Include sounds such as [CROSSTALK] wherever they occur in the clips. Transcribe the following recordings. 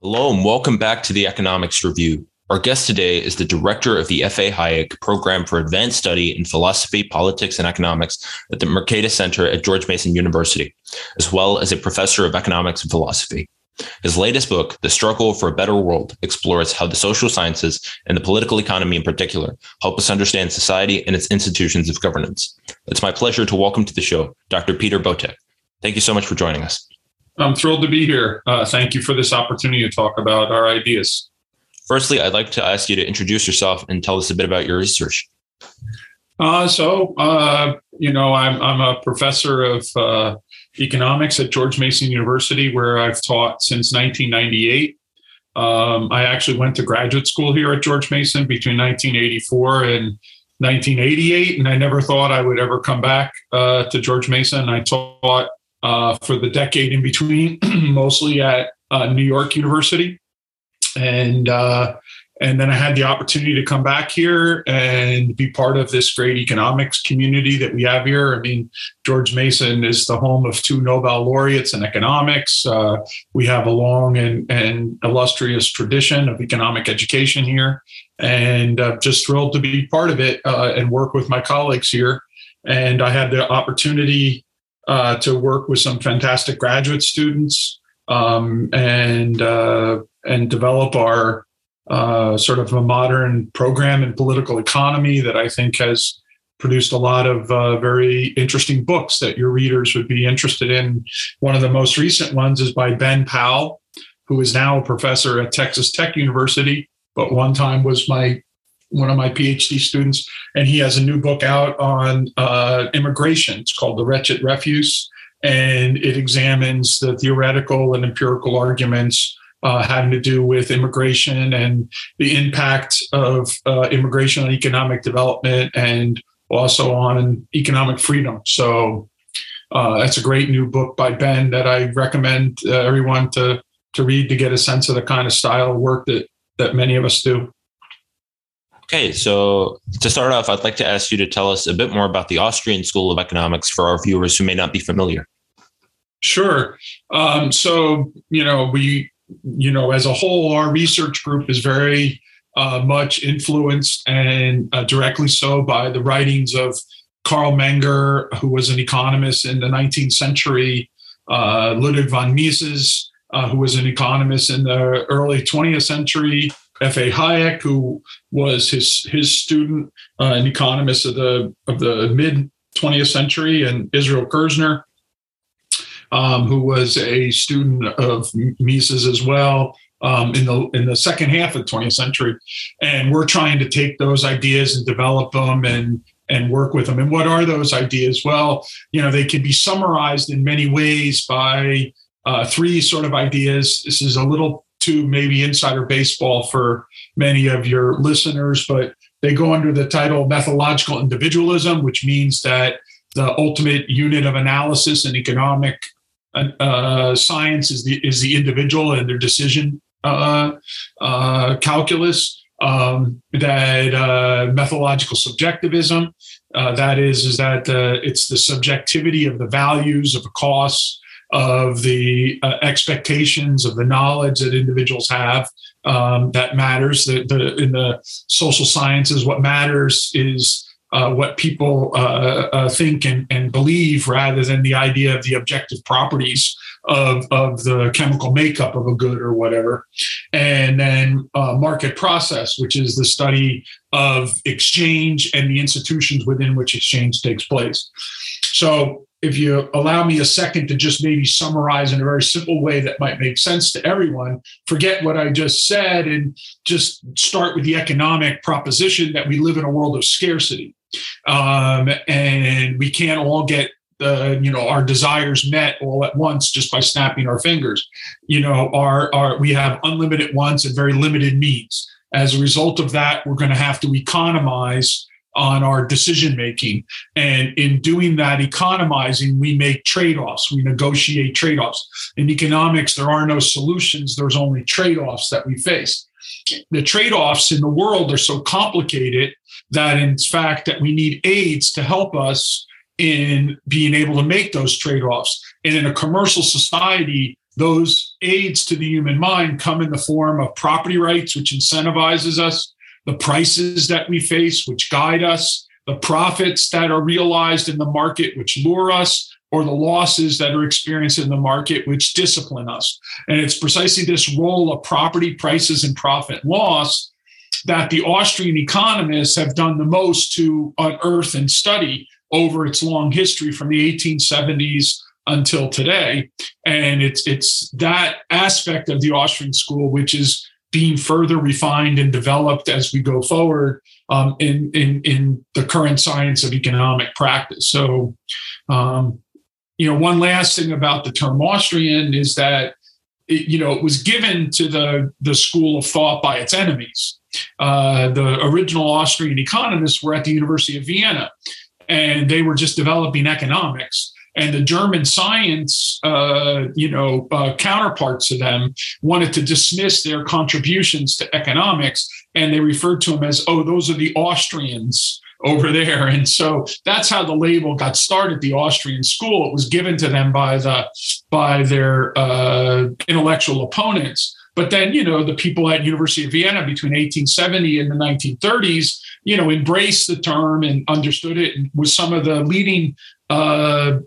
Hello, and welcome back to the Economics Review. Our guest today is the director of the F.A. Hayek Program for Advanced Study in Philosophy, Politics, and Economics at the Mercatus Center at George Mason University, as well as a professor of economics and philosophy. His latest book, The Struggle for a Better World, explores how the social sciences and the political economy in particular help us understand society and its institutions of governance. It's my pleasure to welcome to the show Dr. Peter Boettke. Thank you so much for joining us. I'm thrilled to be here. Uh, thank you for this opportunity to talk about our ideas. Firstly, I'd like to ask you to introduce yourself and tell us a bit about your research. Uh, so, uh, you know, I'm, I'm a professor of uh, economics at George Mason University, where I've taught since 1998. Um, I actually went to graduate school here at George Mason between 1984 and 1988, and I never thought I would ever come back uh, to George Mason. I taught uh, for the decade in between, [CLEARS THROAT] mostly at uh, New York University, and uh, and then I had the opportunity to come back here and be part of this great economics community that we have here. I mean, George Mason is the home of two Nobel laureates in economics. Uh, we have a long and, and illustrious tradition of economic education here, and uh, just thrilled to be part of it uh, and work with my colleagues here. And I had the opportunity uh, to work with some fantastic graduate students um, and uh, and develop our uh, sort of a modern program in political economy that I think has produced a lot of uh, very interesting books that your readers would be interested in. One of the most recent ones is by Ben Powell, who is now a professor at Texas Tech University, but one time was my one of my PhD students, and he has a new book out on uh, immigration. It's called The Wretched Refuse, and it examines the theoretical and empirical arguments uh, having to do with immigration and the impact of uh, immigration on economic development and also on economic freedom. So uh, that's a great new book by Ben that I recommend uh, everyone to to read to get a sense of the kind of style of work that that many of us do. Okay, so to start off, I'd like to ask you to tell us a bit more about the Austrian School of Economics for our viewers who may not be familiar. Sure. Um, so, you know, we, you know, as a whole, our research group is very uh, much influenced and uh, directly so by the writings of Carl Menger, who was an economist in the 19th century, uh, Ludwig von Mises, uh, who was an economist in the early 20th century, F.A. Hayek, who was his his student, uh, an economist of the of the mid 20th century, and Israel Kirzner, um, who was a student of Mises as well um, in the in the second half of the 20th century, and we're trying to take those ideas and develop them and and work with them. And what are those ideas? Well, you know, they can be summarized in many ways by uh, three sort of ideas. This is a little to maybe insider baseball for many of your listeners, but they go under the title methodological individualism, which means that the ultimate unit of analysis in economic uh, science is the is the individual and their decision uh, uh, calculus. Um, that uh, methodological subjectivism, uh, that is, is that uh, it's the subjectivity of the values of the costs of the uh, expectations of the knowledge that individuals have um, that matters. The, the, in the social sciences, what matters is uh, what people uh, uh think and, and believe rather than the idea of the objective properties of, of the chemical makeup of a good or whatever. And then uh, market process, which is the study of exchange and the institutions within which exchange takes place. So if you allow me a second to just maybe summarize in a very simple way that might make sense to everyone, forget what I just said and just start with the economic proposition that we live in a world of scarcity. Um, and we can't all get uh, you know our desires met all at once just by snapping our fingers you know our, our we have unlimited wants and very limited means as a result of that we're going to have to economize on our decision making. And in doing that economizing, we make trade offs, we negotiate trade offs. In economics, there are no solutions, there's only trade offs that we face. The trade offs in the world are so complicated that, in fact, that we need aids to help us in being able to make those trade offs. And in a commercial society, those aids to the human mind come in the form of property rights, which incentivizes us, the prices that we face, which guide us, the profits that are realized in the market, which lure us, or the losses that are experienced in the market, which discipline us. And it's precisely this role of property prices and profit loss that the Austrian economists have done the most to unearth and study over its long history from the 1870s until today. And it's it's that aspect of the Austrian school which is being further refined and developed as we go forward um, in, in in the current science of economic practice. So, um, you know, one last thing about the term Austrian is that it, you know it was given to the the school of thought by its enemies. Uh, the original Austrian economists were at the University of Vienna, and they were just developing economics and the German science, uh, you know, uh, counterparts to them wanted to dismiss their contributions to economics, and they referred to them as, "Oh, those are the Austrians." over there. And so that's how the label got started. The Austrian school it was given to them by the by their uh, intellectual opponents. But then, you know, the people at University of Vienna between 1870 and the 1930s, you know, embraced the term and understood it, and was some of the leading uh,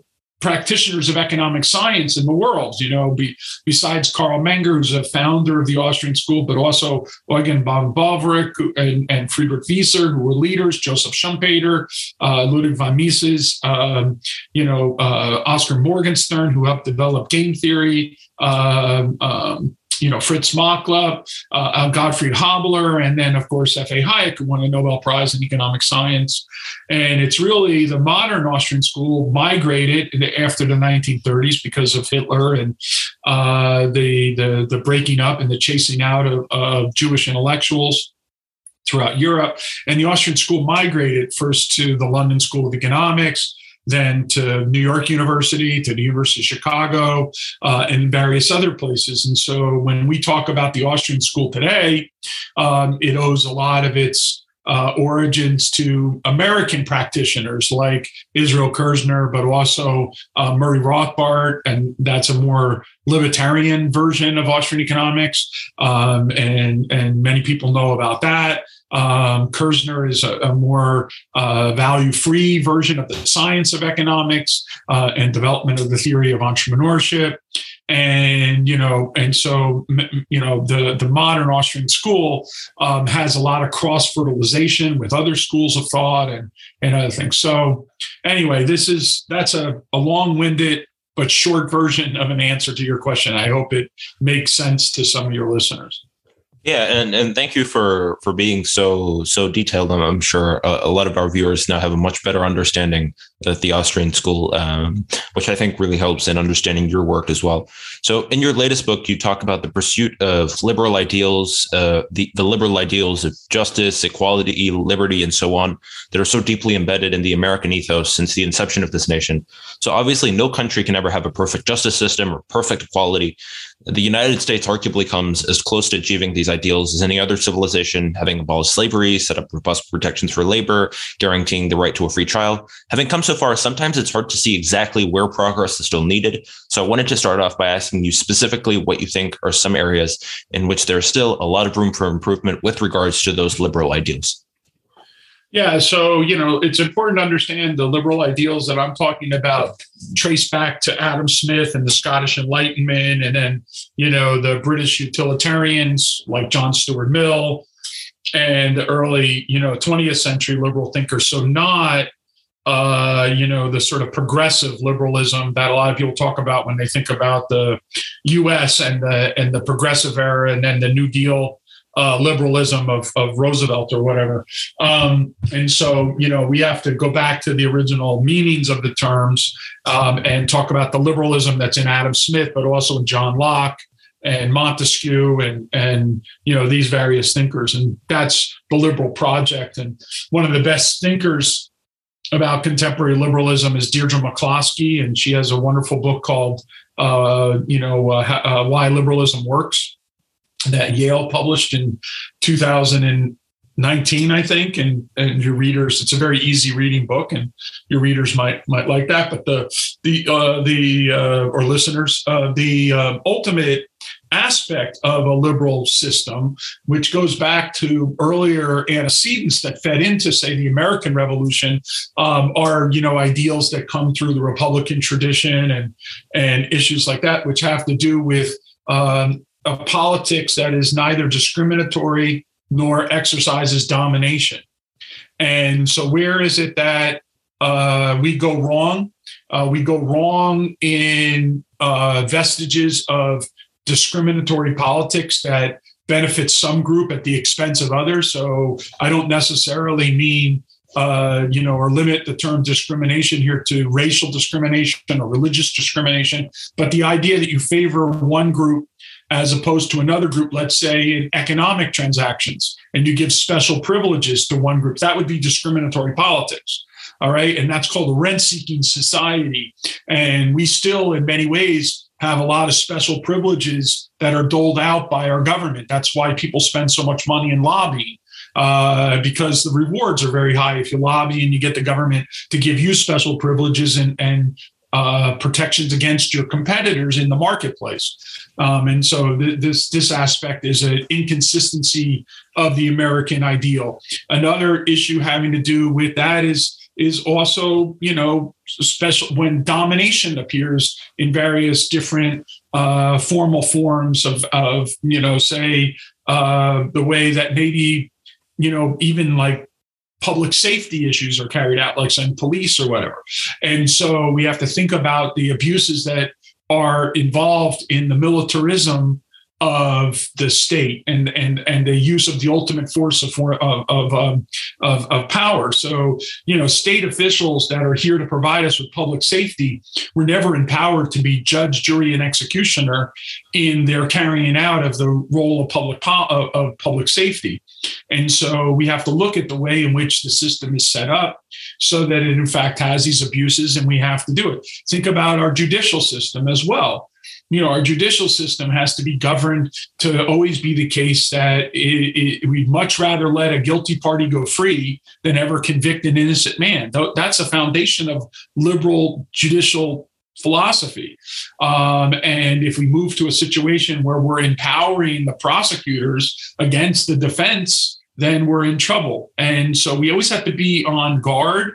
practitioners of economic science in the world, you know, be, besides Carl Menger, who's a founder of the Austrian school, but also Eugen von Böhm-Bawerk and, and Friedrich Wieser, who were leaders, Joseph Schumpeter, uh, Ludwig von Mises, um, you know, uh, Oscar Morgenstern, who helped develop game theory, um, um, you know, Fritz Machlup, uh, Gottfried Haberler, and then, of course, F.A. Hayek, who won a Nobel Prize in economic science. And it's really the modern Austrian school migrated after the 1930s because of Hitler and uh, the, the, the breaking up and the chasing out of, of Jewish intellectuals throughout Europe. And the Austrian school migrated first to the London School of Economics, then to New York University, to the University of Chicago, uh, and various other places. And so when we talk about the Austrian school today, um, it owes a lot of its uh, origins to American practitioners like Israel Kirzner, but also uh, Murray Rothbard, and that's a more libertarian version of Austrian economics, um, and and many people know about that. Um, Kirzner is a, a more uh, value-free version of the science of economics uh, and development of the theory of entrepreneurship. And you know, and so you know, the the modern Austrian school um, has a lot of cross fertilization with other schools of thought and and other things. So anyway, this is that's a, a long-winded but short version of an answer to your question. I hope it makes sense to some of your listeners. Yeah, and, and thank you for for being so so detailed. I'm, sure a, a, lot of our viewers now have a much better understanding of the Austrian school, um, which I think really helps in understanding your work as well. So, in your latest book, you talk about the pursuit of liberal ideals, uh, the the liberal ideals of justice, equality, liberty, and so on that are so deeply embedded in the American ethos since the inception of this nation. So, obviously, no country can ever have a perfect justice system or perfect equality the United States arguably comes as close to achieving these ideals as any other civilization, having abolished slavery, set up robust protections for labor, guaranteeing the right to a free trial. Having come so far, sometimes it's hard to see exactly where progress is still needed. So I wanted to start off by asking you specifically what you think are some areas in which there's still a lot of room for improvement with regards to those liberal ideals. Yeah, so you know, it's important to understand the liberal ideals that I'm talking about trace back to Adam Smith and the Scottish Enlightenment, and then you know the British utilitarians like John Stuart Mill, and the early you know 20th century liberal thinkers. So not uh, you know the sort of progressive liberalism that a lot of people talk about when they think about the U.S. and the and the progressive era, and then the New Deal uh, liberalism of, of Roosevelt or whatever. Um, and so, you know, we have to go back to the original meanings of the terms um, and talk about the liberalism that's in Adam Smith, but also in John Locke and Montesquieu and and you know these various thinkers. And that's the liberal project. And one of the best thinkers about contemporary liberalism is Deirdre McCloskey, and she has a wonderful book called uh, you know uh, uh, Why Liberalism Works that Yale published in 2019, i think and and your readers it's a very easy reading book and your readers might might like that but the the uh, the uh, or listeners uh, the uh, ultimate aspect of a liberal system which goes back to earlier antecedents that fed into say the american revolution um, are you know ideals that come through the republican tradition and and issues like that which have to do with um, a politics that is neither discriminatory nor exercises domination. And so, where is it that uh, we go wrong? Uh, we go wrong in uh, vestiges of discriminatory politics that benefits some group at the expense of others. So, I don't necessarily mean uh, you know, or limit the term discrimination here to racial discrimination or religious discrimination, but the idea that you favor one group as opposed to another group, let's say in economic transactions, and you give special privileges to one group, that would be discriminatory politics. All right. And that's called a rent seeking society. And we still, in many ways, have a lot of special privileges that are doled out by our government. That's why people spend so much money in lobbying. Uh, because the rewards are very high if you lobby and you get the government to give you special privileges and, and uh, protections against your competitors in the marketplace. Um, and so th- this this aspect is an inconsistency of the American ideal. Another issue having to do with that is is also you know special when domination appears in various different uh, formal forms of of you know say uh, the way that maybe you know even like public safety issues are carried out, like some police or whatever. And so we have to think about the abuses that are involved in the militarism of the state and and and the use of the ultimate force of of of, um, of, of power. So you know, state officials that are here to provide us with public safety were never empowered to be judge, jury, and executioner in their carrying out of the role of public po- of, of public safety. And so we have to look at the way in which the system is set up so that it in fact has these abuses, and we have to do it. Think about our judicial system as well you know, our judicial system has to be governed to always be the case that it, it, we'd much rather let a guilty party go free than ever convict an innocent man. That's a foundation of liberal judicial philosophy. Um, and if we move to a situation where we're empowering the prosecutors against the defense, then we're in trouble. And so we always have to be on guard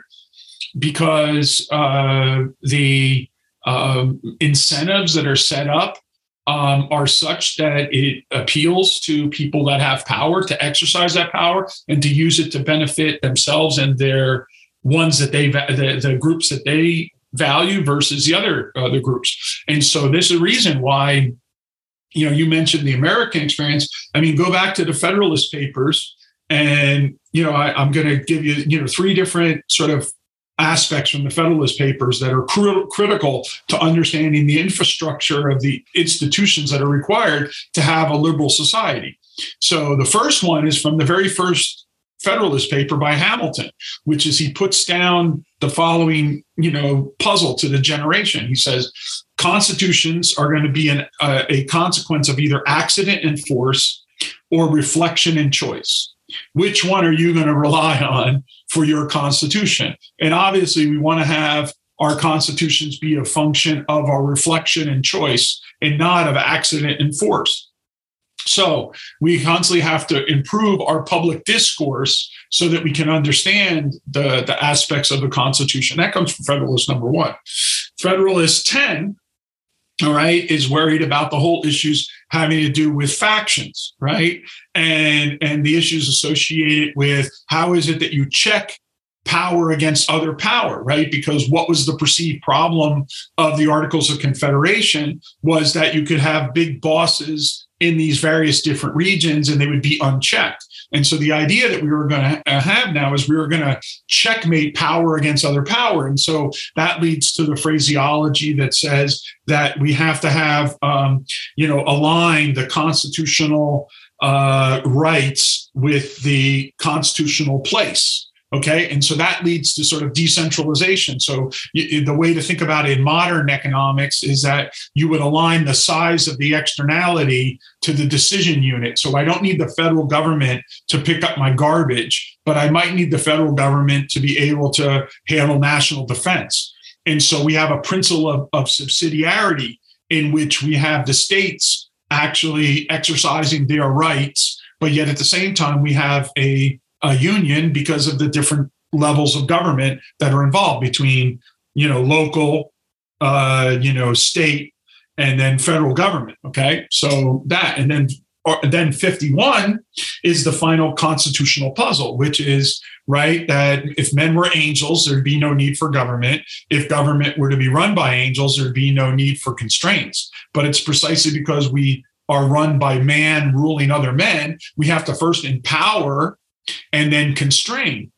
because uh, the um, incentives that are set up um, are such that it appeals to people that have power to exercise that power and to use it to benefit themselves and their ones that they the, the groups that they value versus the other other groups. And so this is a reason why you know you mentioned the American experience. I mean, go back to the Federalist Papers, and you know I, I'm going to give you you know three different sort of aspects from the Federalist Papers that are cr- critical to understanding the infrastructure of the institutions that are required to have a liberal society. So the first one is from the very first Federalist paper by Hamilton, which is he puts down the following, you know, puzzle to the generation. He says constitutions are going to be an, uh, a consequence of either accident and force or reflection and choice. Which one are you going to rely on for your constitution? And obviously, we want to have our constitutions be a function of our reflection and choice and not of accident and force. So we constantly have to improve our public discourse so that we can understand the, the aspects of the Constitution. That comes from Federalist number one. Federalist 10 all right, is worried about the whole issues having to do with factions, right? And and the issues associated with how is it that you check power against other power, right? Because what was the perceived problem of the Articles of Confederation was that you could have big bosses in these various different regions and they would be unchecked. And so the idea that we were going to uh, have now is we were going to checkmate power against other power. And so that leads to the phraseology that says that we have to have, um, you know, align the constitutional uh, rights with the constitutional place Okay. And so that leads to sort of decentralization. So the way to think about it in modern economics is that you would align the size of the externality to the decision unit. So I don't need the federal government to pick up my garbage, but I might need the federal government to be able to handle national defense. And so we have a principle of, of subsidiarity in which we have the states actually exercising their rights, but yet at the same time, we have a a union because of the different levels of government that are involved between you know local uh you know state and then federal government okay? So that and then or then 51 is the final constitutional puzzle which is right that if men were angels there'd be no need for government. If government were to be run by angels there'd be no need for constraints. But it's precisely because we are run by man ruling other men we have to first empower and then constrain.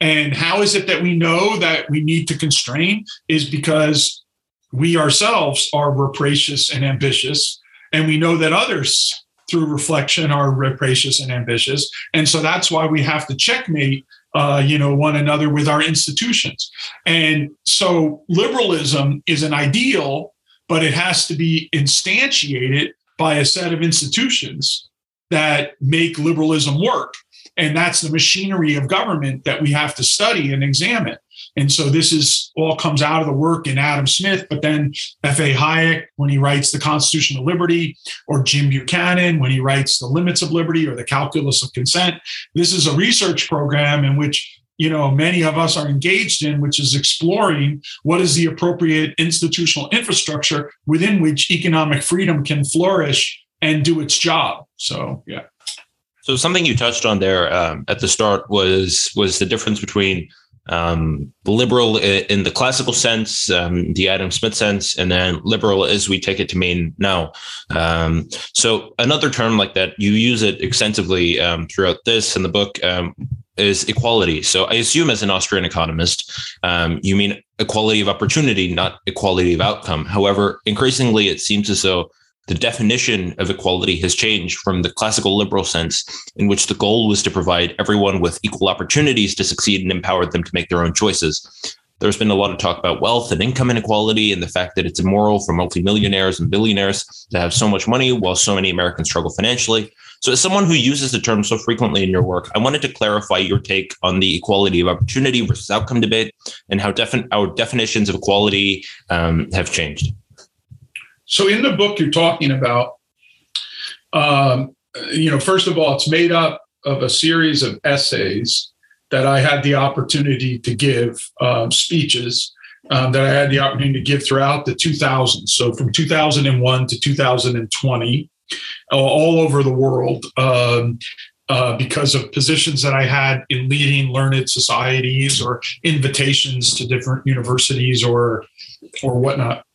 And how is it that we know that we need to constrain? Is because we ourselves are rapacious and ambitious, and we know that others through reflection are rapacious and ambitious, and so that's why we have to checkmate, uh, you know, one another with our institutions. And so liberalism is an ideal, but it has to be instantiated by a set of institutions that make liberalism work. And that's the machinery of government that we have to study and examine. And so this is all comes out of the work in Adam Smith, but then F.A. Hayek when he writes The Constitution of Liberty, or Jim Buchanan when he writes The Limits of Liberty or The Calculus of Consent. This is a research program in which you know many of us are engaged in which is exploring what is the appropriate institutional infrastructure within which economic freedom can flourish and do its job so yeah so something you touched on there um, at the start was was the difference between um, liberal in the classical sense, um, the Adam Smith sense, and then liberal as we take it to mean now. Um, so another term like that, you use it extensively um, throughout this and the book, um, is equality. So I assume as an Austrian economist, um, you mean equality of opportunity, not equality of outcome. However, increasingly it seems as though the definition of equality has changed from the classical liberal sense, in which the goal was to provide everyone with equal opportunities to succeed and empower them to make their own choices. There's been a lot of talk about wealth and income inequality and the fact that it's immoral for multimillionaires and billionaires to have so much money while so many Americans struggle financially. So, as someone who uses the term so frequently in your work, I wanted to clarify your take on the equality of opportunity versus outcome debate and how our definitions of equality um, have changed. So in the book you're talking about, um, you know, first of all, it's made up of a series of essays that I had the opportunity to give um, speeches um, that I had the opportunity to give throughout the 2000s. So from 2001 to 2020, all over the world. Um, uh, because of positions that I had in leading learned societies or invitations to different universities or or whatnot.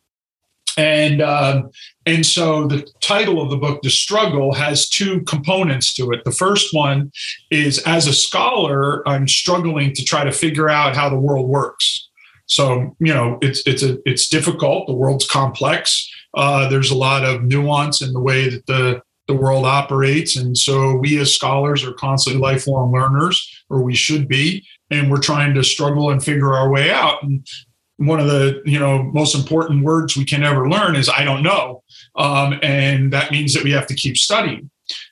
And um, and so the title of the book, The Struggle, has two components to it. The first one is as a scholar, I'm struggling to try to figure out how the world works. So you know, it's it's a it's difficult. The world's complex. Uh, there's a lot of nuance in the way that the the world operates, and so we as scholars are constantly lifelong learners, or we should be, and we're trying to struggle and figure our way out. And one of the you know most important words we can ever learn is i don't know. Um, and that means that we have to keep studying.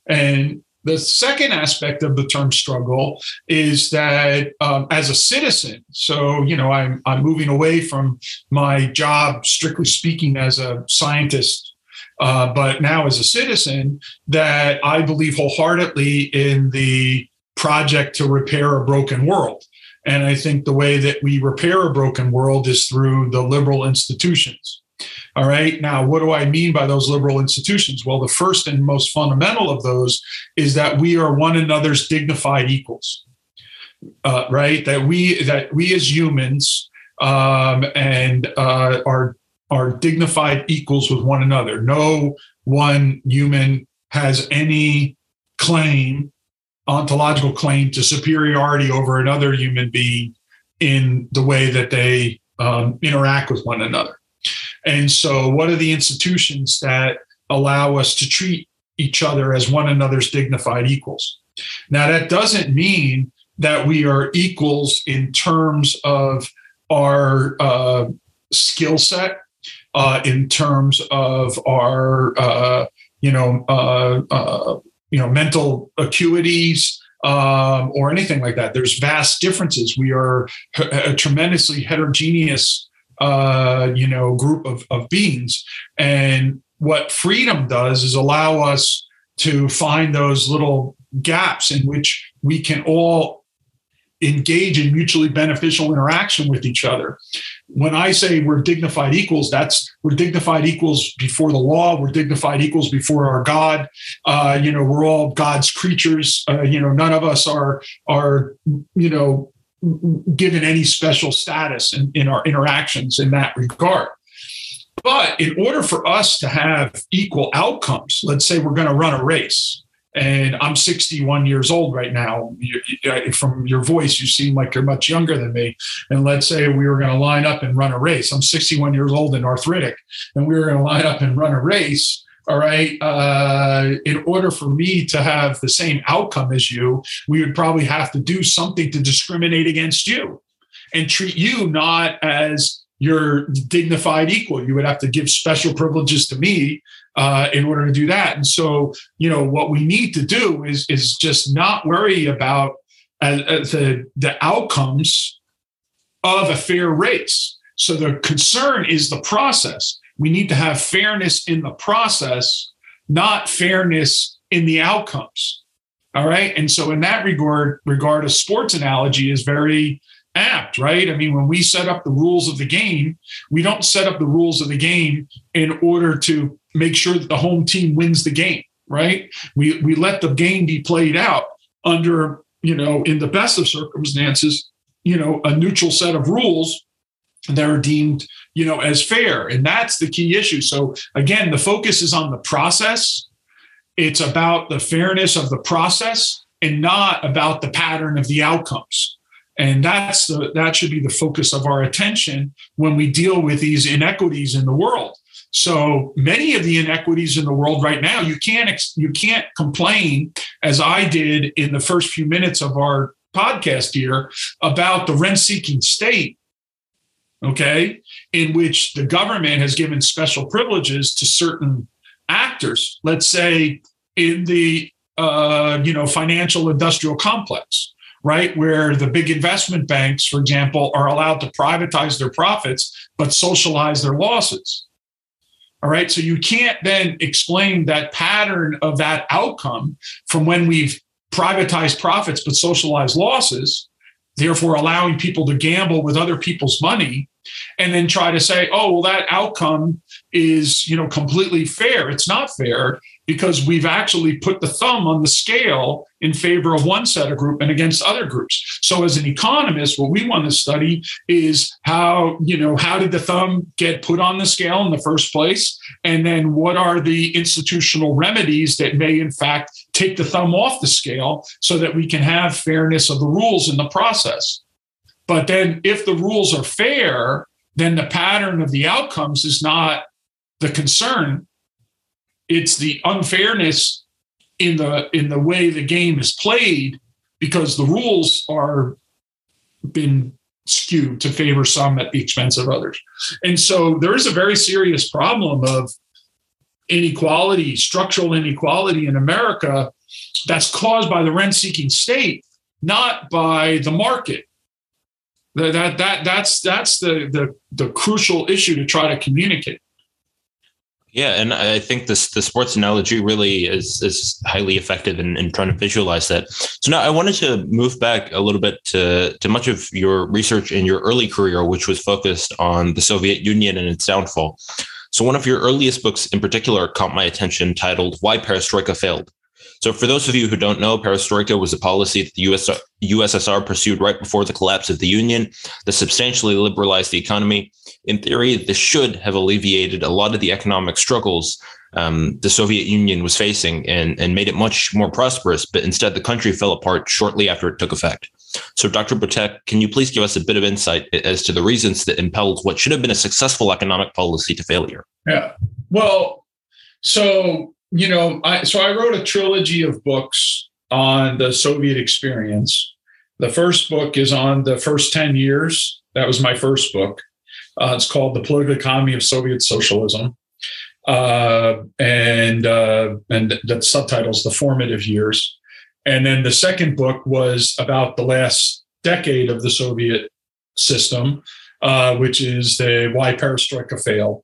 And the second aspect of the term struggle is that um, as a citizen so you know I'm, I'm moving away from my job strictly speaking as a scientist uh, but now as a citizen that i believe wholeheartedly in the project to repair a broken world and I think the way that we repair a broken world is through the liberal institutions. All right. Now, what do I mean by those liberal institutions? Well, the first and most fundamental of those is that we are one another's dignified equals. Uh, right. That we that we as humans um, and uh, are are dignified equals with one another. No one human has any claim ontological claim to superiority over another human being in the way that they um, interact with one another. And so, what are the institutions that allow us to treat each other as one another's dignified equals? Now, that doesn't mean that we are equals in terms of our uh, skill set, uh, in terms of our uh, you know uh, uh, you know mental acuities. Um, or anything like that. There's vast differences. We are a tremendously heterogeneous, uh, you know, group of, of beings, and what freedom does is allow us to find those little gaps in which we can all engage in mutually beneficial interaction with each other. When I say we're dignified equals, that's we're dignified equals before the law. We're dignified equals before our God. Uh, you know, we're all God's creatures. Uh, you know, none of us are are you know given any special status in, in our interactions in that regard. But in order for us to have equal outcomes, let's say we're going to run a race, and I'm 61 years old right now. You, you, from your voice, you seem like you're much younger than me. And let's say we were going to line up and run a race. I'm 61 years old and arthritic, and we were going to line up and run a race. All right. Uh, in order for me to have the same outcome as you, we would probably have to do something to discriminate against you and treat you not as your dignified equal. You would have to give special privileges to me uh, in order to do that. And so, you know, what we need to do is is just not worry about uh, uh, the the outcomes of a fair race. So the concern is the process. We need to have fairness in the process, not fairness in the outcomes. All right. And so in that regard, regard a sports analogy is very apt, right? I mean, when we set up the rules of the game, we don't set up the rules of the game in order to make sure that the home team wins the game, right? We we let the game be played out under, you know, in the best of circumstances, you know, a neutral set of rules that are deemed, you know, as fair. And that's the key issue. So again, the focus is on the process. It's about the fairness of the process and not about the pattern of the outcomes and that's the that should be the focus of our attention when we deal with these inequities in the world so many of the inequities in the world right now you can't you can't complain as i did in the first few minutes of our podcast here about the rent seeking state okay in which the government has given special privileges to certain actors let's say in the uh, you know financial industrial complex right? Where the big investment banks, for example, are allowed to privatize their profits but socialize their losses. All right. So you can't then explain that pattern of that outcome from when we've privatized profits but socialized losses, therefore allowing people to gamble with other people's money and then try to say, oh, well, that outcome is, you know, completely fair. It's not fair because we've actually put the thumb on the scale in favor of one set of group and against other groups. So as an economist, what we want to study is how, you know, how did the thumb get put on the scale in the first place? And then what are the institutional remedies that may in fact take the thumb off the scale so that we can have fairness of the rules in the process. But then if the rules are fair, then the pattern of the outcomes is not the concern it's the unfairness in the in the way the game is played because the rules are been skewed to favor some at the expense of others. And so there is a very serious problem of inequality, structural inequality in America that's caused by the rent seeking state, not by the market. That, that, that, that's that's the, the, the crucial issue to try to communicate. Yeah, and I think this the sports analogy really is is highly effective in, in trying to visualize that. So now I wanted to move back a little bit to to much of your research in your early career, which was focused on the Soviet Union and its downfall. So one of your earliest books in particular caught my attention, titled "Why Perestroika Failed." So, for those of you who don't know, perestroika was a policy that the US, USSR pursued right before the collapse of the Union that substantially liberalized the economy. In theory, this should have alleviated a lot of the economic struggles um, the Soviet Union was facing and, and made it much more prosperous, but instead the country fell apart shortly after it took effect. So, Dr. Boettke, can you please give us a bit of insight as to the reasons that impelled what should have been a successful economic policy to failure? Yeah. Well, so you know, I, so I wrote a trilogy of books on the Soviet experience. The first book is on the first 10 years. That was my first book. Uh, it's called The Political Economy of Soviet Socialism. Uh, and uh, and the subtitles, The Formative Years. And then the second book was about the last decade of the Soviet system, uh, which is the Why Perestroika Failed.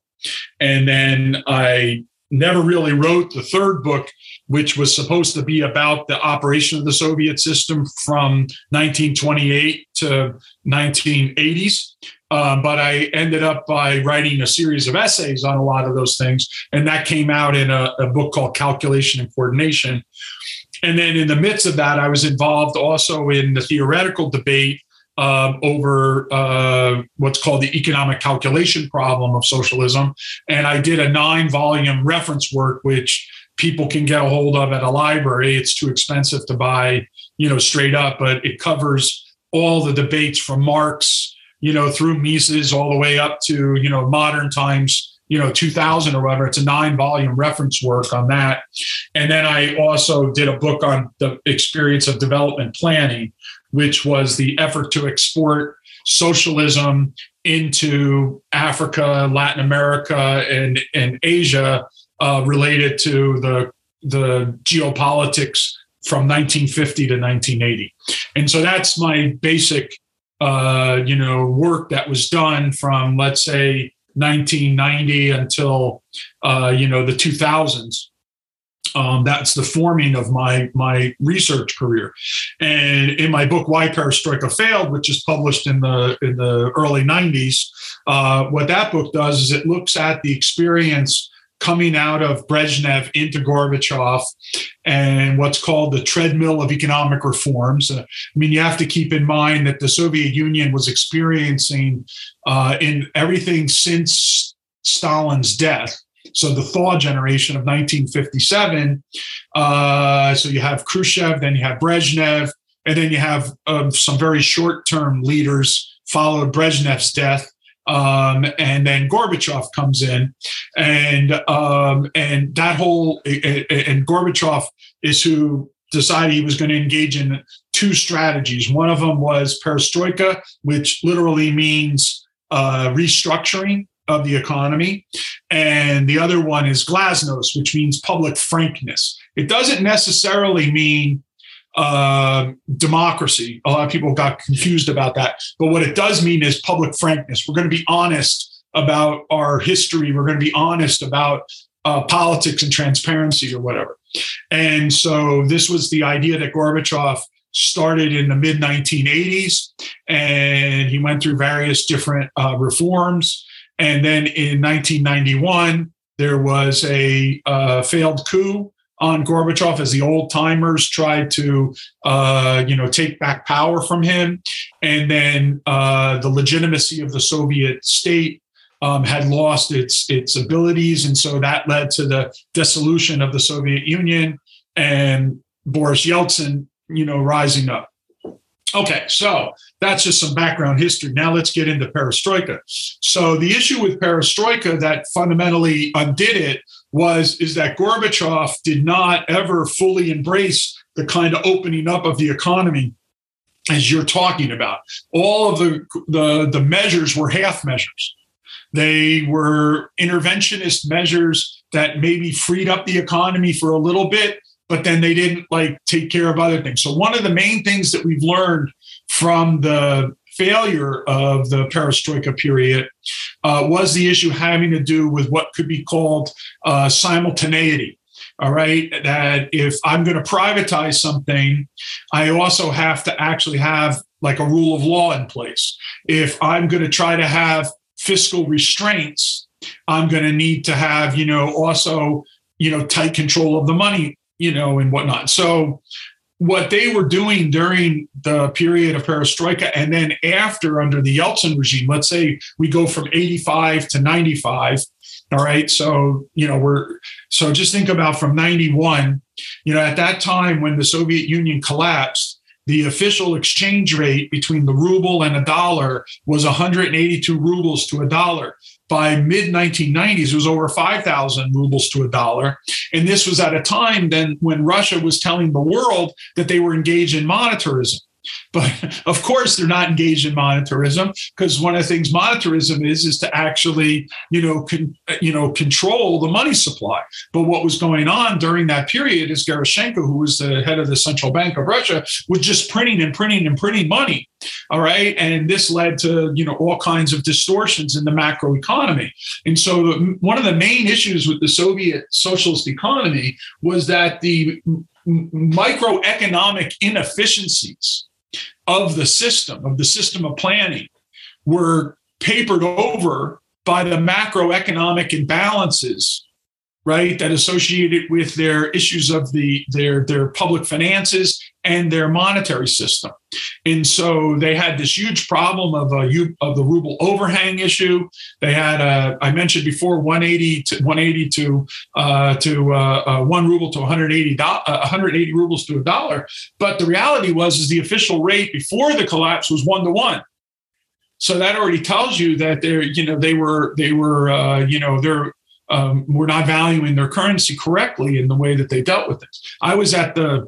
And then I never really wrote the third book, which was supposed to be about the operation of the Soviet system from 1928 to 1980s. Um, but I ended up by writing a series of essays on a lot of those things, and that came out in a, a book called Calculation and Coordination. And then in the midst of that, I was involved also in the theoretical debate um, over uh, what's called the economic calculation problem of socialism. And I did a nine volume reference work, which people can get a hold of at a library. It's too expensive to buy, you know, straight up, but it covers all the debates from Marx, you know, through Mises all the way up to, you know, modern times you know 2000 or whatever it's a nine volume reference work on that and then i also did a book on the experience of development planning which was the effort to export socialism into Africa, Latin America, and, and Asia uh, related to the, the geopolitics from 1950 to 1980. And so that's my basic, uh, you know, work that was done from, let's say, 1990 until, uh, you know, the 2000s um, that's the forming of my my research career. And in my book Why Perestroika Failed, which is published in the in the early 90s, uh, what that book does is it looks at the experience coming out of Brezhnev into Gorbachev and what's called the treadmill of economic reforms. Uh, I mean, you have to keep in mind that the Soviet Union was experiencing uh, in everything since Stalin's death so the thaw generation of 1957. Uh, so you have Khrushchev, then you have Brezhnev, and then you have um, some very short-term leaders followed Brezhnev's death. Um, and then Gorbachev comes in, and um, and that whole and Gorbachev is who decided he was going to engage in two strategies. One of them was perestroika, which literally means uh, restructuring of the economy. And the other one is glasnost, which means public frankness. It doesn't necessarily mean uh, democracy. A lot of people got confused about that. But what it does mean is public frankness. We're going to be honest about our history. We're going to be honest about uh, politics and transparency or whatever. And so this was the idea that Gorbachev started in the mid 1980s, and he went through various different uh, reforms. And then in 1991, there was a uh, failed coup on Gorbachev as the old timers tried to, uh, you know, take back power from him, and then uh, the legitimacy of the Soviet state um, had lost its its abilities, and so that led to the dissolution of the Soviet Union and Boris Yeltsin, you know, rising up. Okay, so that's just some background history. Now let's get into perestroika. So the issue with perestroika that fundamentally undid it was is that Gorbachev did not ever fully embrace the kind of opening up of the economy as you're talking about. All of the the, the measures were half measures. They were interventionist measures that maybe freed up the economy for a little bit, but then they didn't like take care of other things. So one of the main things that we've learned from the failure of the perestroika period uh, was the issue having to do with what could be called uh, simultaneity. All right, that if I'm going to privatize something, I also have to actually have like a rule of law in place. If I'm going to try to have fiscal restraints, I'm going to need to have, you know, also, you know, tight control of the money you know, and whatnot. So what they were doing during the period of perestroika and then after under the Yeltsin regime, let's say we go from 85 to 95. All right. So, you know, we're so just think about from 91, you know, at that time when the Soviet Union collapsed, the official exchange rate between the ruble and a dollar was 182 rubles to a dollar by mid 1990s, it was over 5,000 rubles to a dollar. And this was at a time then when Russia was telling the world that they were engaged in monetarism. But of course, they're not engaged in monetarism because one of the things monetarism is is to actually, you know, con, you know, control the money supply. But what was going on during that period is Gerashchenko, who was the head of the central bank of Russia, was just printing and printing and printing money. All right, and this led to you know all kinds of distortions in the macro economy. And so the, one of the main issues with the Soviet socialist economy was that the microeconomic inefficiencies of the system, of the system of planning, were papered over by the macroeconomic imbalances right that associated with their issues of the their their public finances and their monetary system. And so they had this huge problem of a of the ruble overhang issue. They had a, I mentioned before 180 to 180 to uh, to uh, uh, 1 ruble to 180 180 uh, rubles to a dollar. But the reality was is the official rate before the collapse was 1 to 1 so that already tells you that they're you know they were they were uh, you know they're um, were not valuing their currency correctly in the way that they dealt with it. I was at the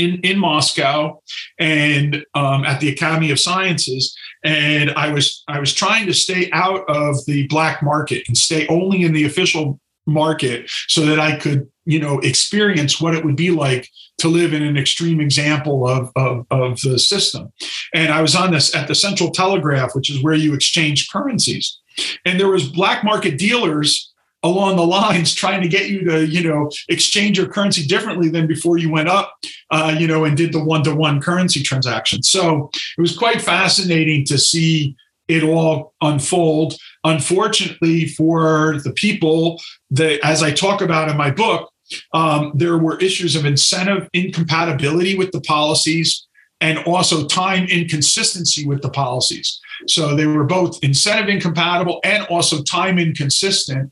in in Moscow and um, at the Academy of Sciences, and I was I was trying to stay out of the black market and stay only in the official market so that I could you know experience what it would be like to live in an extreme example of, of, of the system. And I was on this at the Central Telegraph, which is where you exchange currencies. And there was black market dealers along the lines trying to get you to you know exchange your currency differently than before you went up uh, you know and did the one-to-one currency transaction. So it was quite fascinating to see it all unfold. Unfortunately for the people that as i talk about in my book um, there were issues of incentive incompatibility with the policies and also time inconsistency with the policies. So they were both incentive incompatible and also time inconsistent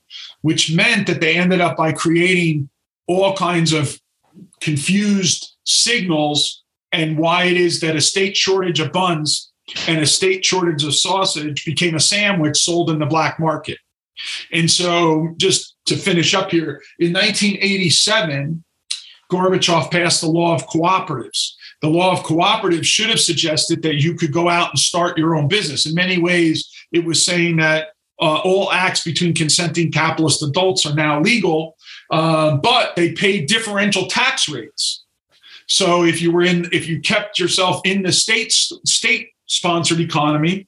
which meant that they ended up by creating all kinds of confused signals and why it is that a state shortage of buns and a state shortage of sausage became a sandwich sold in the black market. And so, just to finish up here, in 1987, Gorbachev passed the law of cooperatives. The law of cooperatives should have suggested that you could go out and start your own business. In many ways, it was saying that uh, all acts between consenting capitalist adults are now legal, uh, but they pay differential tax rates. So if you were in, if you kept yourself in the state state sponsored economy,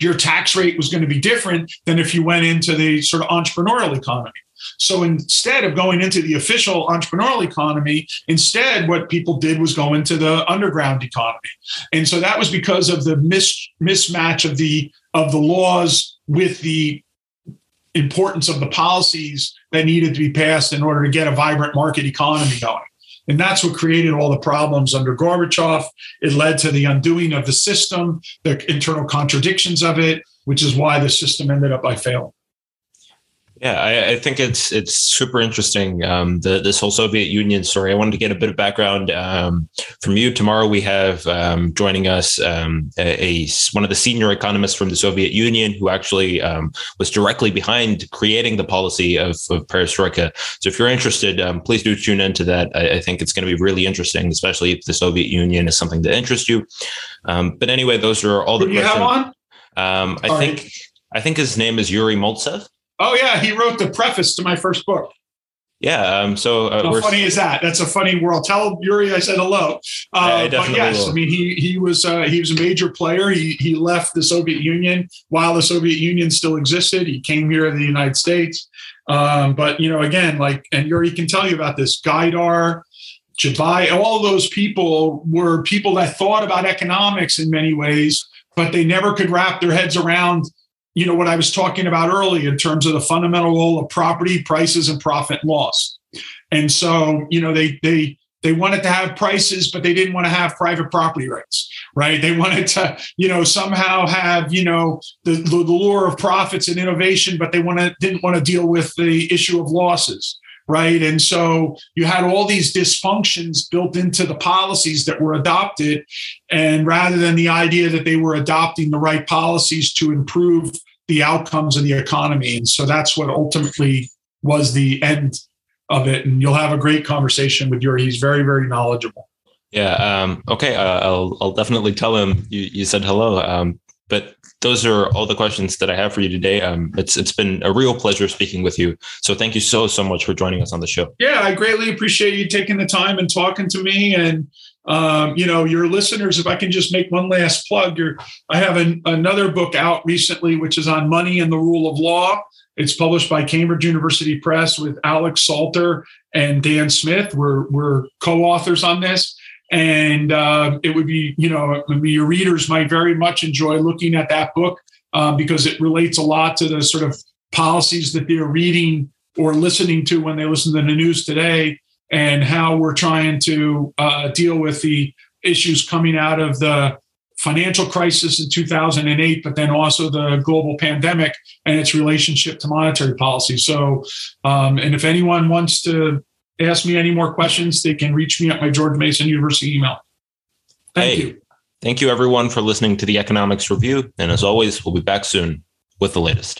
your tax rate was going to be different than if you went into the sort of entrepreneurial economy. So instead of going into the official entrepreneurial economy, instead what people did was go into the underground economy. And so that was because of the mis- mismatch of the of the laws with the importance of the policies that needed to be passed in order to get a vibrant market economy going. And that's what created all the problems under Gorbachev. It led to the undoing of the system, the internal contradictions of it, which is why the system ended up by failing. Yeah, I, I, think it's it's super interesting. Um, the, this whole Soviet Union story. I wanted to get a bit of background um, from you. Tomorrow we have um, joining us um, a, a, one of the senior economists from the Soviet Union who actually um, was directly behind creating the policy of, of perestroika. So if you're interested, um, please do tune into that. I, I think it's going to be really interesting, especially if the Soviet Union is something that interests you. but anyway, those are all the Who questions. You have on? I all think right. I think his name is Yuri Maltsev. Oh yeah, he wrote the preface to my first book. Yeah. Um, so uh, how funny is that? That's a funny world. Tell Yuri I said hello. Uh, but yes, will. I mean he he was uh, he was a major player. He he left the Soviet Union while the Soviet Union still existed. He came here to the United States. Um, but you know, again, like and Yuri can tell you about this. Gaidar, Chavaev, all those people were people that thought about economics in many ways, but they never could wrap their heads around you know what I was talking about earlier in terms of the fundamental role of property prices and profit loss. And so, you know, they they they wanted to have prices, but they didn't want to have private property rights, right? They wanted to, you know, somehow have, you know, the, the, the lure of profits and innovation, but they want to didn't want to deal with the issue of losses right? And so you had all these dysfunctions built into the policies that were adopted. And rather than the idea that they were adopting the right policies to improve the outcomes of the economy. And so that's what ultimately was the end of it. And you'll have a great conversation with Yuri. He's very, very knowledgeable. Yeah. Um, okay. Uh, I'll I'll definitely tell him you you said hello. Um, but those are all the questions that I have for you today. Um, it's it's been a real pleasure speaking with you. So thank you so so much for joining us on the show. Yeah, I greatly appreciate you taking the time and talking to me. And um, you know, your listeners, if I can just make one last plug, you I have an, another book out recently, which is on money and the rule of law. It's published by Cambridge University Press with Alex Salter and Dan Smith. We're we're co-authors on this and uh, it would be you know your readers might very much enjoy looking at that book uh, because it relates a lot to the sort of policies that they're reading or listening to when they listen to the news today and how we're trying to uh, deal with the issues coming out of the financial crisis in 2008 but then also the global pandemic and its relationship to monetary policy. So um, and if anyone wants to ask me any more questions, they can reach me at my George Mason University email. Thank hey, you. Thank you, everyone, for listening to the Economics Review. And as always, we'll be back soon with the latest.